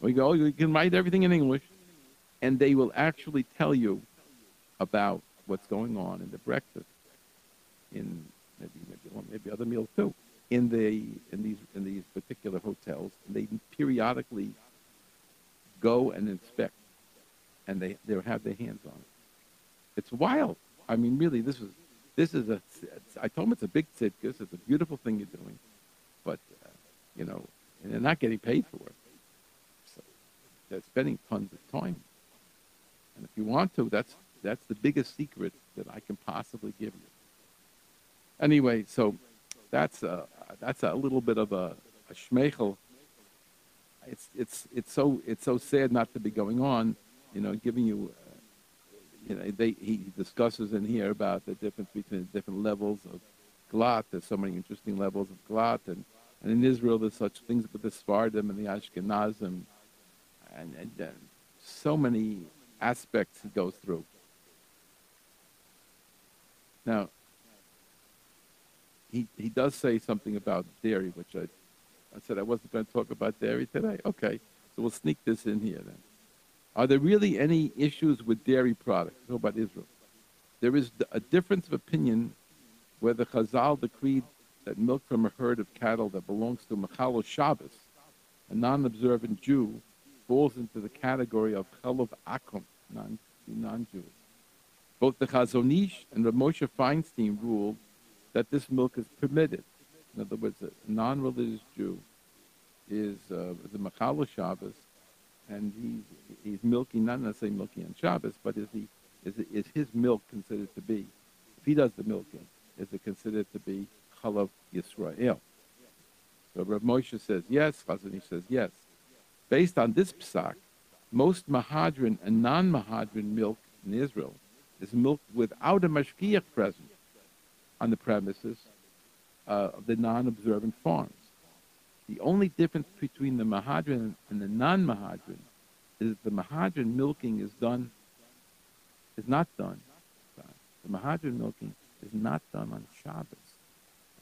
We go, you can write everything in English, and they will actually tell you about what's going on in the breakfast, in maybe maybe, maybe other meals too, in the in these in these particular hotels. They periodically go and inspect, and they they have their hands on it. It's wild. I mean, really, this is this is a. I told them it's a big tzidkus. It's a beautiful thing you're doing, you know, and they're not getting paid for it. So they're spending tons of time. And if you want to, that's that's the biggest secret that I can possibly give you. Anyway, so that's a that's a little bit of a, a shmeichel. It's it's it's so it's so sad not to be going on, you know, giving you. Uh, you know, they, he discusses in here about the difference between the different levels of glat. There's so many interesting levels of glat, and, and in Israel there's such things with the Sfardim and the Ashkenazim, and, and uh, so many aspects he goes through. Now, he, he does say something about dairy, which I, I said I wasn't going to talk about dairy today. Okay, so we'll sneak this in here then. Are there really any issues with dairy products? Talk about Israel. There is a difference of opinion whether Chazal decreed that milk from a herd of cattle that belongs to Machalo Shabbos, a non-observant Jew, falls into the category of Chalov Akum, non, non-Jewish. Both the Chazon Ish and the Moshe Feinstein ruled that this milk is permitted. In other words, a non-religious Jew is uh, the Machalo Shabbos, and he's, he's milking, not necessarily milking on Shabbos, but is, he, is, is his milk considered to be, if he does the milking, is it considered to be Chalav Yisrael? So Rav Moshe says yes, Chazon Ish says yes. Based on this psak, most Mehadrin and non-Mehadrin milk in Israel is milked without a mashgiach present on the premises uh, of the non-observant farms. The only difference between the Mehadrin and the non-Mehadrin is that the Mehadrin milking is done, is not done. The Mehadrin milking is not done on Shabbos.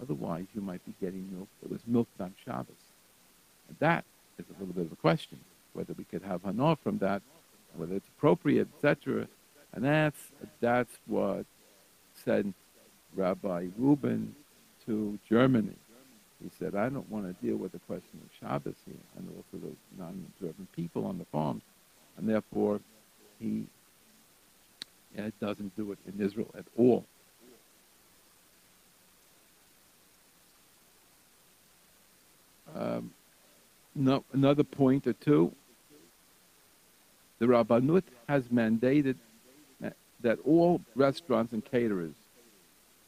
Otherwise, you might be getting milk that was milked on Shabbos. And that is a little bit of a question, whether we could have hanor from that, whether it's appropriate, etc. And that's that's what sent Rabbi Rubin to Germany. He said, I don't want to deal with the question of Shabbos here and also the non-observant people on the farms. And therefore, he doesn't do it in Israel at all. Um, no, another point or two. The Rabbanut has mandated that all restaurants and caterers,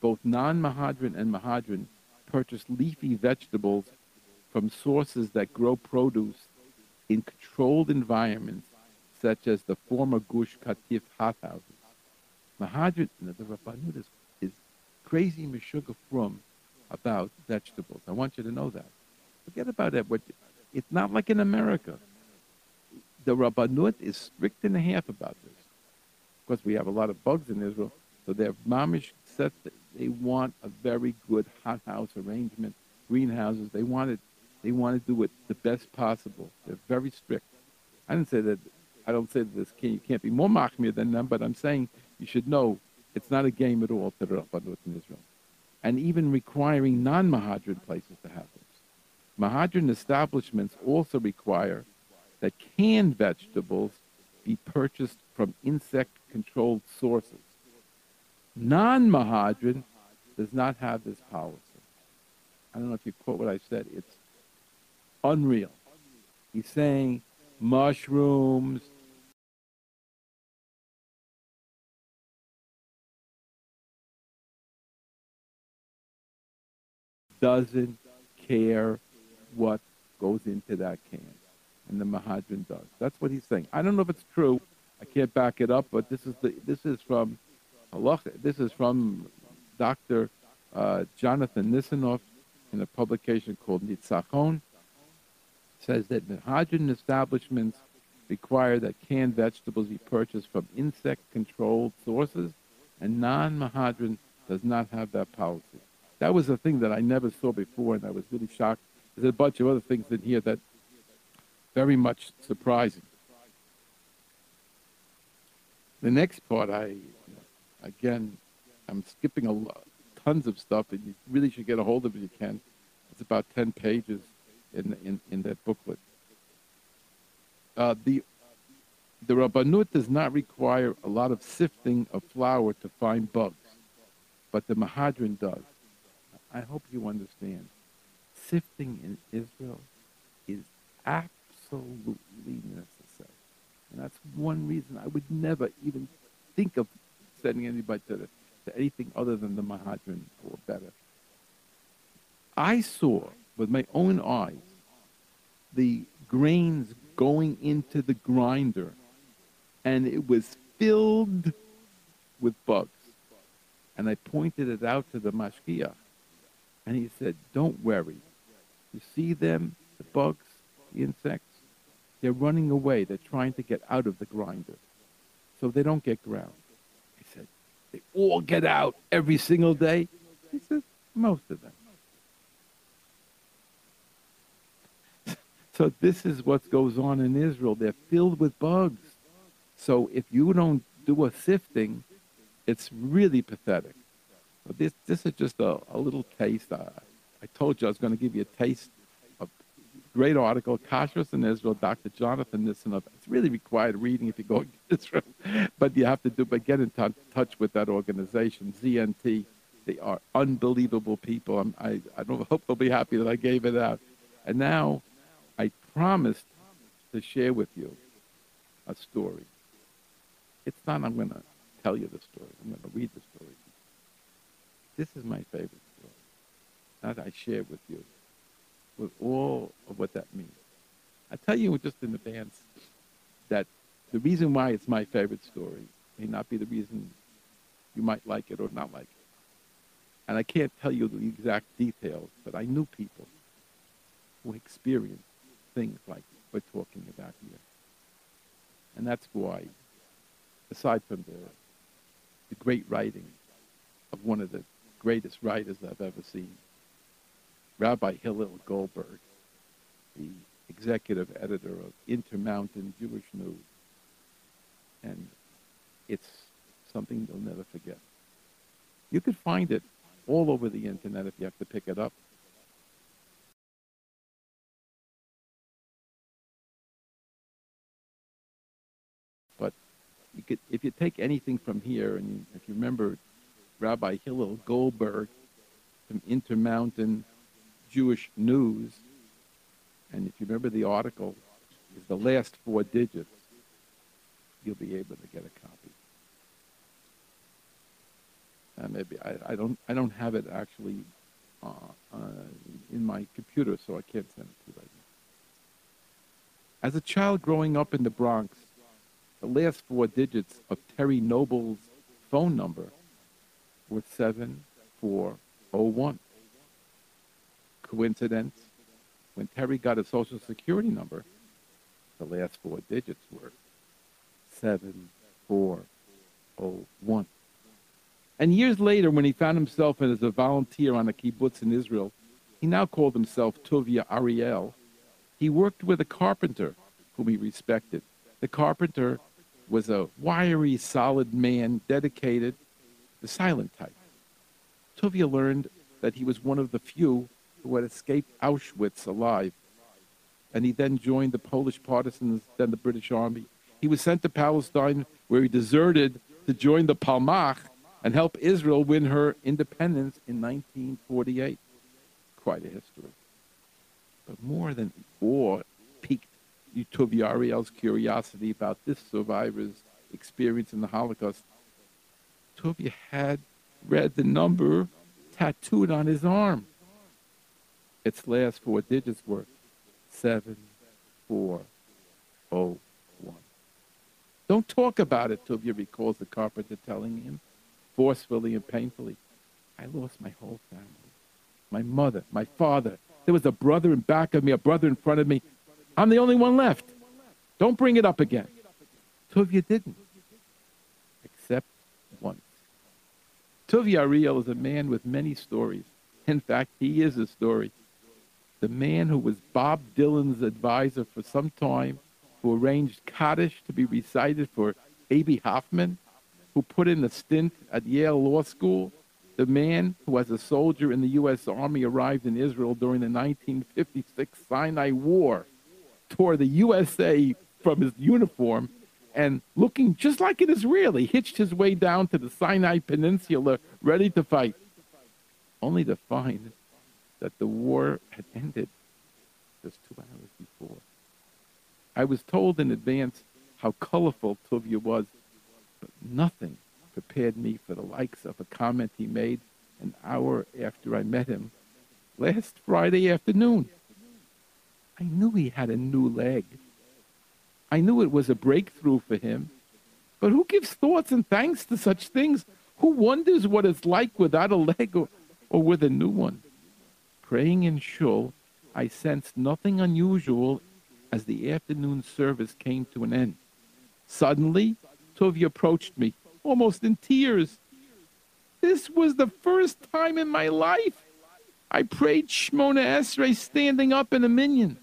both non-Mehadrin and Mehadrin, purchase leafy vegetables from sources that grow produce in controlled environments, such as the former Gush Katif hothouses. Mehadrin, the Rabbanut is, is crazy Meshuggah from about vegetables. I want you to know that. Forget about that. It's not like in America. The Rabbanut is strict and a half about this. Of course, we have a lot of bugs in Israel, so their mamish set they want a very good hothouse arrangement, greenhouses. They want it. They want to do it the best possible. They're very strict. I didn't say that. I don't say that this can, you can't be more machmir than them, but I'm saying you should know it's not a game at all to the Rabbanut in Israel, and even requiring non-Mehadrin places to have this. Mehadrin establishments also require that canned vegetables be purchased from insect-controlled sources. Non-Mehadrin does not have this policy. I don't know if you quote what I said. It's unreal. He's saying mushrooms, doesn't care what goes into that can. And the Mehadrin does. That's what he's saying. I don't know if it's true. I can't back it up, but this is the this is from This is from Dr. Uh, Jonathan Nisanoff in a publication called Nitzachon. Says that Mehadrin establishments require that canned vegetables be purchased from insect-controlled sources, and non-Mehadrin does not have that policy. That was a thing that I never saw before, and I was really shocked there's a bunch of other things in here that very much surprising. The next part, I again, I'm skipping a lot, tons of stuff, and you really should get a hold of it if you can. It's about ten pages in in, in that booklet. Uh, the the Rabbanut does not require a lot of sifting of flour to find bugs, but the Mehadrin does. I hope you understand sifting in Israel is absolutely necessary. And that's one reason I would never even think of sending anybody to, the, to anything other than the Mehadrin or better. I saw with my own eyes the grains going into the grinder, and it was filled with bugs. And I pointed it out to the mashgiach, and he said, "Don't worry. You see them, the bugs, the insects? They're running away. They're trying to get out of the grinder. So they don't get ground. He said, they all get out every single day. He says, most of them. So this is what goes on in Israel. They're filled with bugs. So if you don't do a sifting, it's really pathetic. But this this is just a, a little taste. Uh, I told you I was going to give you a taste of great article, Kashrus in Israel, Dr. Jonathan Nisanoff. It's really required reading if you go to Israel, but you have to do, but get in t- touch with that organization, ZNT. They are unbelievable people. I'm, I, I don't hope they'll be happy that I gave it out. And now I promised to share with you a story. It's not I'm going to tell you the story. I'm going to read the story. This is my favorite that I share with you, with all of what that means. I tell you just in advance that the reason why it's my favorite story may not be the reason you might like it or not like it. And I can't tell you the exact details, but I knew people who experienced things like we're talking about here. And that's why, aside from the, the great writing of one of the greatest writers I've ever seen, Rabbi Hillel Goldberg, the executive editor of Intermountain Jewish News. And it's something you'll never forget. You could find it all over the internet if you have to pick it up. But you could, if you take anything from here, and you, if you remember Rabbi Hillel Goldberg from Intermountain Jewish News, and if you remember the article, is the last four digits, you'll be able to get a copy. Uh, maybe I, I don't I don't have it actually uh, uh, in my computer, so I can't send it to you right now. As a child growing up in the Bronx, the last four digits of Terry Noble's phone number were 7401. Coincidence? When Terry got his social security number, the last four digits were 7401. And years later, when he found himself as a volunteer on a kibbutz in Israel, he now called himself Tuvia Ariel. He worked with a carpenter whom he respected. The carpenter was a wiry, solid man, dedicated, the silent type. Tuvia learned that he was one of the few who had escaped Auschwitz alive, and he then joined the Polish partisans, then the British Army. He was sent to Palestine, where he deserted to join the Palmach and help Israel win her independence in 1948. Quite a history. But more than awe piqued Tuvia Ariel's curiosity about this survivor's experience in the Holocaust. Tuvia had read the number tattooed on his arm. Its last four digits were 7401. Don't talk about it, Tuvia recalls the carpenter telling him forcefully and painfully. I lost my whole family. My mother, my father. There was a brother in back of me, a brother in front of me. I'm the only one left. Don't bring it up again. Tuvia didn't. Except once. Tuvia Ariel is a man with many stories. In fact, he is a story. The man who was Bob Dylan's advisor for some time, who arranged Kaddish to be recited for Abbie Hoffman, who put in a stint at Yale Law School, the man who, as a soldier in the U.S. Army, arrived in Israel during the 1956 Sinai War, tore the USA from his uniform, and looking just like an Israeli, hitched his way down to the Sinai Peninsula ready to fight, only to find that the war had ended just two hours before. I was told in advance how colorful Tuvia was but nothing prepared me for the likes of a comment he made an hour after I met him last Friday afternoon. I knew he had a new leg. I knew it was a breakthrough for him. But who gives thoughts and thanks to such things? Who wonders what it's like without a leg or, or with a new one? Praying in shul, I sensed nothing unusual as the afternoon service came to an end. Suddenly, Tuvia approached me, almost in tears. This was the first time in my life I prayed Shmona Esrei standing up in a minyan.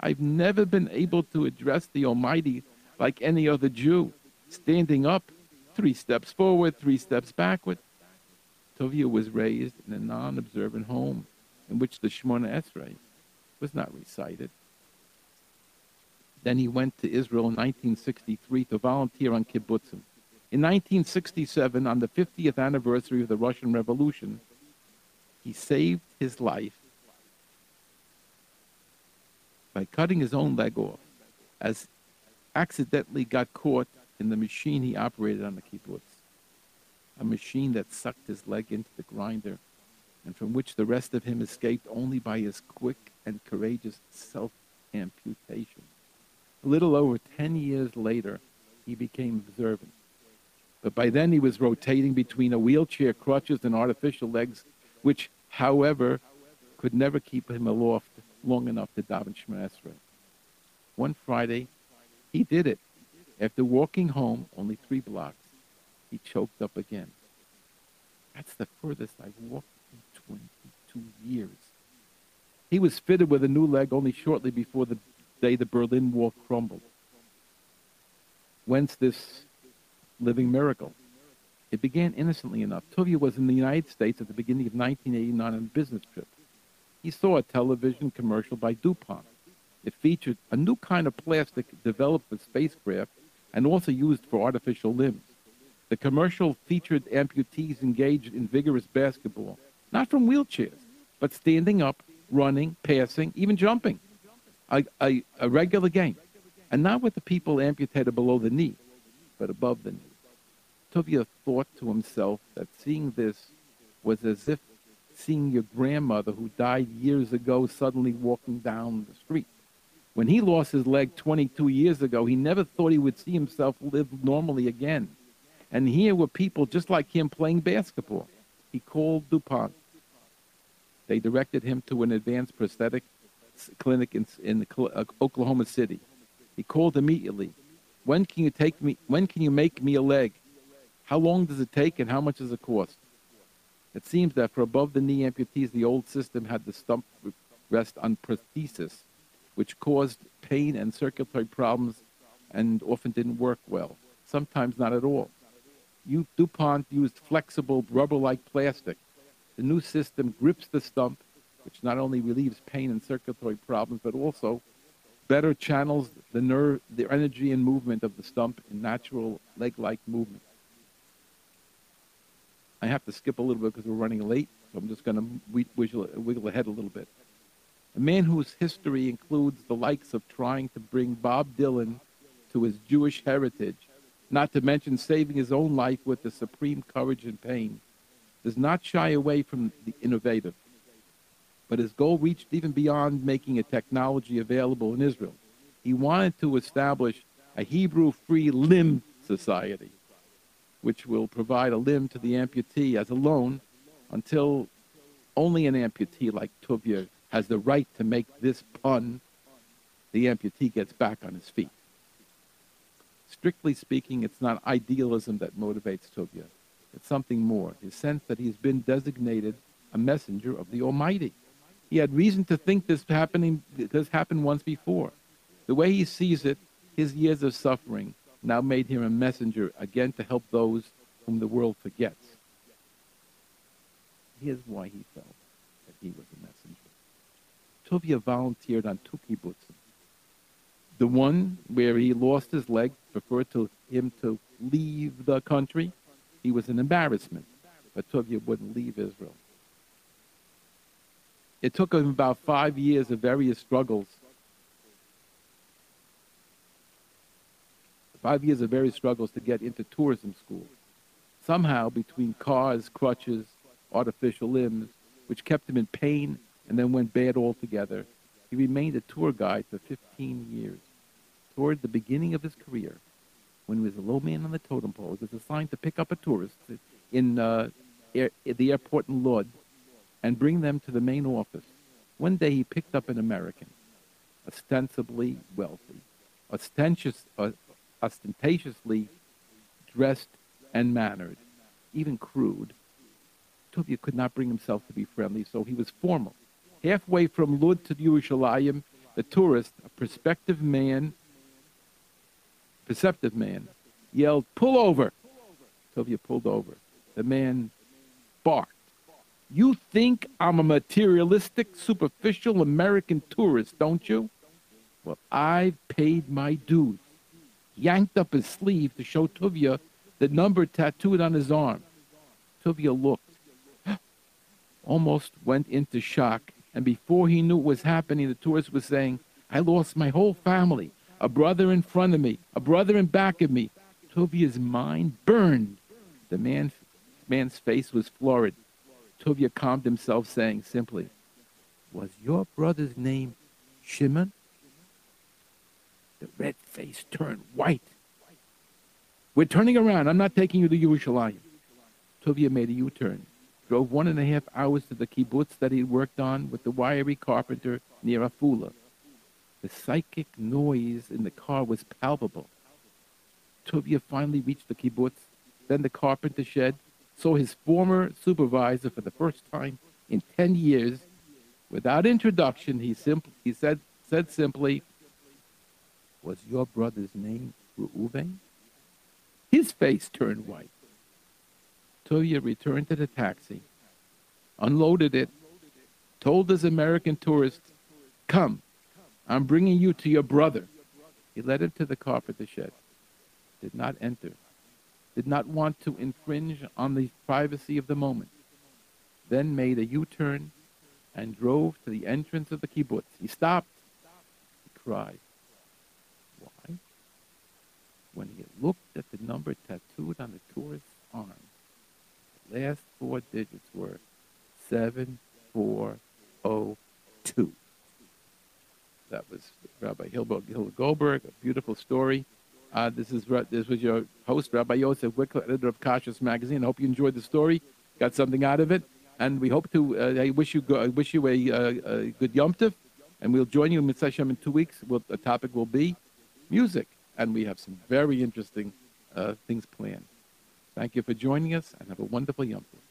I've never been able to address the Almighty like any other Jew, standing up, three steps forward, three steps backward. Tuvia was raised in a non-observant home in which the Shmona Esrei was not recited. Then he went to Israel in 1963 to volunteer on kibbutzim. In 1967, on the 50th anniversary of the Russian Revolution, he saved his life by cutting his own leg off, as accidentally got caught in the machine he operated on the kibbutz, a machine that sucked his leg into the grinder, and from which the rest of him escaped only by his quick and courageous self-amputation. A little over 10 years later, he became observant. But by then he was rotating between a wheelchair, crutches, and artificial legs, which, however, could never keep him aloft long enough to daven Shema. One Friday, he did it. After walking home only three blocks, he choked up again. That's the furthest I've walked in 22 years. He was fitted with a new leg only shortly before the day the Berlin Wall crumbled. Whence this living miracle? It began innocently enough. Tuvia was in the United States at the beginning of 1989 on a business trip. He saw a television commercial by DuPont. It featured a new kind of plastic developed for spacecraft and also used for artificial limbs. The commercial featured amputees engaged in vigorous basketball, not from wheelchairs, but standing up, running, passing, even jumping. A, a, a regular game. And not with the people amputated below the knee, but above the knee. Tuvia thought to himself that seeing this was as if seeing your grandmother who died years ago suddenly walking down the street. When he lost his leg 22 years ago, he never thought he would see himself live normally again. And here were people just like him playing basketball. He called DuPont. They directed him to an advanced prosthetic clinic in, in uh, Oklahoma City. He called immediately. When can you take me? When can you make me a leg? How long does it take, and how much does it cost? It seems that for above the knee amputees, the old system had the stump rest on prosthesis, which caused pain and circulatory problems, and often didn't work well. Sometimes not at all. DuPont used flexible rubber-like plastic. The new system grips the stump which not only relieves pain and circulatory problems, but also better channels the nerve, the energy and movement of the stump in natural leg-like movement. I have to skip a little bit because we're running late, so I'm just going to wiggle, wiggle ahead a little bit. A man whose history includes the likes of trying to bring Bob Dylan to his Jewish heritage, not to mention saving his own life with the supreme courage and pain, does not shy away from the innovative but his goal reached even beyond making a technology available in Israel. He wanted to establish a Hebrew free limb society, which will provide a limb to the amputee as a loan until only an amputee like Tuvia has the right to make this pun, the amputee gets back on his feet. Strictly speaking, it's not idealism that motivates Tuvia. It's something more, his sense that he's been designated a messenger of the Almighty. He had reason to think this happening this happened once before. The way he sees it, his years of suffering now made him a messenger again to help those whom the world forgets. Here's why he felt that he was a messenger. Tuvia volunteered on two kibbutzim. The one where he lost his leg preferred to him to leave the country. He was an embarrassment, but Tuvia wouldn't leave Israel. It took him about five years of various struggles. Five years of various struggles to get into tourism school. Somehow, between cars, crutches, artificial limbs, which kept him in pain and then went bad altogether, he remained a tour guide for 15 years. Toward the beginning of his career, when he was a low man on the totem pole, he was assigned to pick up a tourist in uh, air, the airport in Lod and bring them to the main office. One day he picked up an American, ostensibly wealthy, uh, ostentatiously dressed and mannered, even crude. Tuvia could not bring himself to be friendly, so he was formal. Halfway from Lud to Yerushalayim, the tourist, a prospective man, perceptive man, yelled, pull over. Tuvia pulled over. The man barked you think I'm a materialistic, superficial American tourist, don't you? Well, I've paid my dues. Yanked up his sleeve to show Tuvia the number tattooed on his arm. Tuvia looked, almost went into shock, and before he knew what was happening, the tourist was saying, I lost my whole family, a brother in front of me, a brother in back of me. Tuvia's mind burned. The man, man's face was florid. Tuvia calmed himself, saying simply, Was your brother's name Shimon? The red face turned white. We're turning around. I'm not taking you to Yerushalayim. Tovia made a U-turn, drove one and a half hours to the kibbutz that he worked on with the wiry carpenter near Afula. The psychic noise in the car was palpable. Tuvia finally reached the kibbutz, then the carpenter shed, saw his former supervisor for the first time, in 10 years, without introduction, he, simply, he said, said simply, Was your brother's name Reuven? His face turned white. Tuvia returned to the taxi, unloaded it, told his American tourist, Come, I'm bringing you to your brother. He led him to the carpenter shed, did not enter, did not want to infringe on the privacy of the moment, then made a U turn and drove to the entrance of the kibbutz. He stopped. He cried. Why? When he looked at the number tattooed on the tourist's arm, the last four digits were 7402. That was Rabbi Hilbert Goldberg, a beautiful story. Uh, this is this was your host, Rabbi Yosef Wikler, editor of Kashrus Magazine. I hope you enjoyed the story, got something out of it, and we hope to. Uh, I wish you go, I wish you a, a good Yom Tov, and we'll join you in Mitzvah in two weeks. We'll, the topic will be music, and we have some very interesting uh, things planned. Thank you for joining us, and have a wonderful Yom Tov.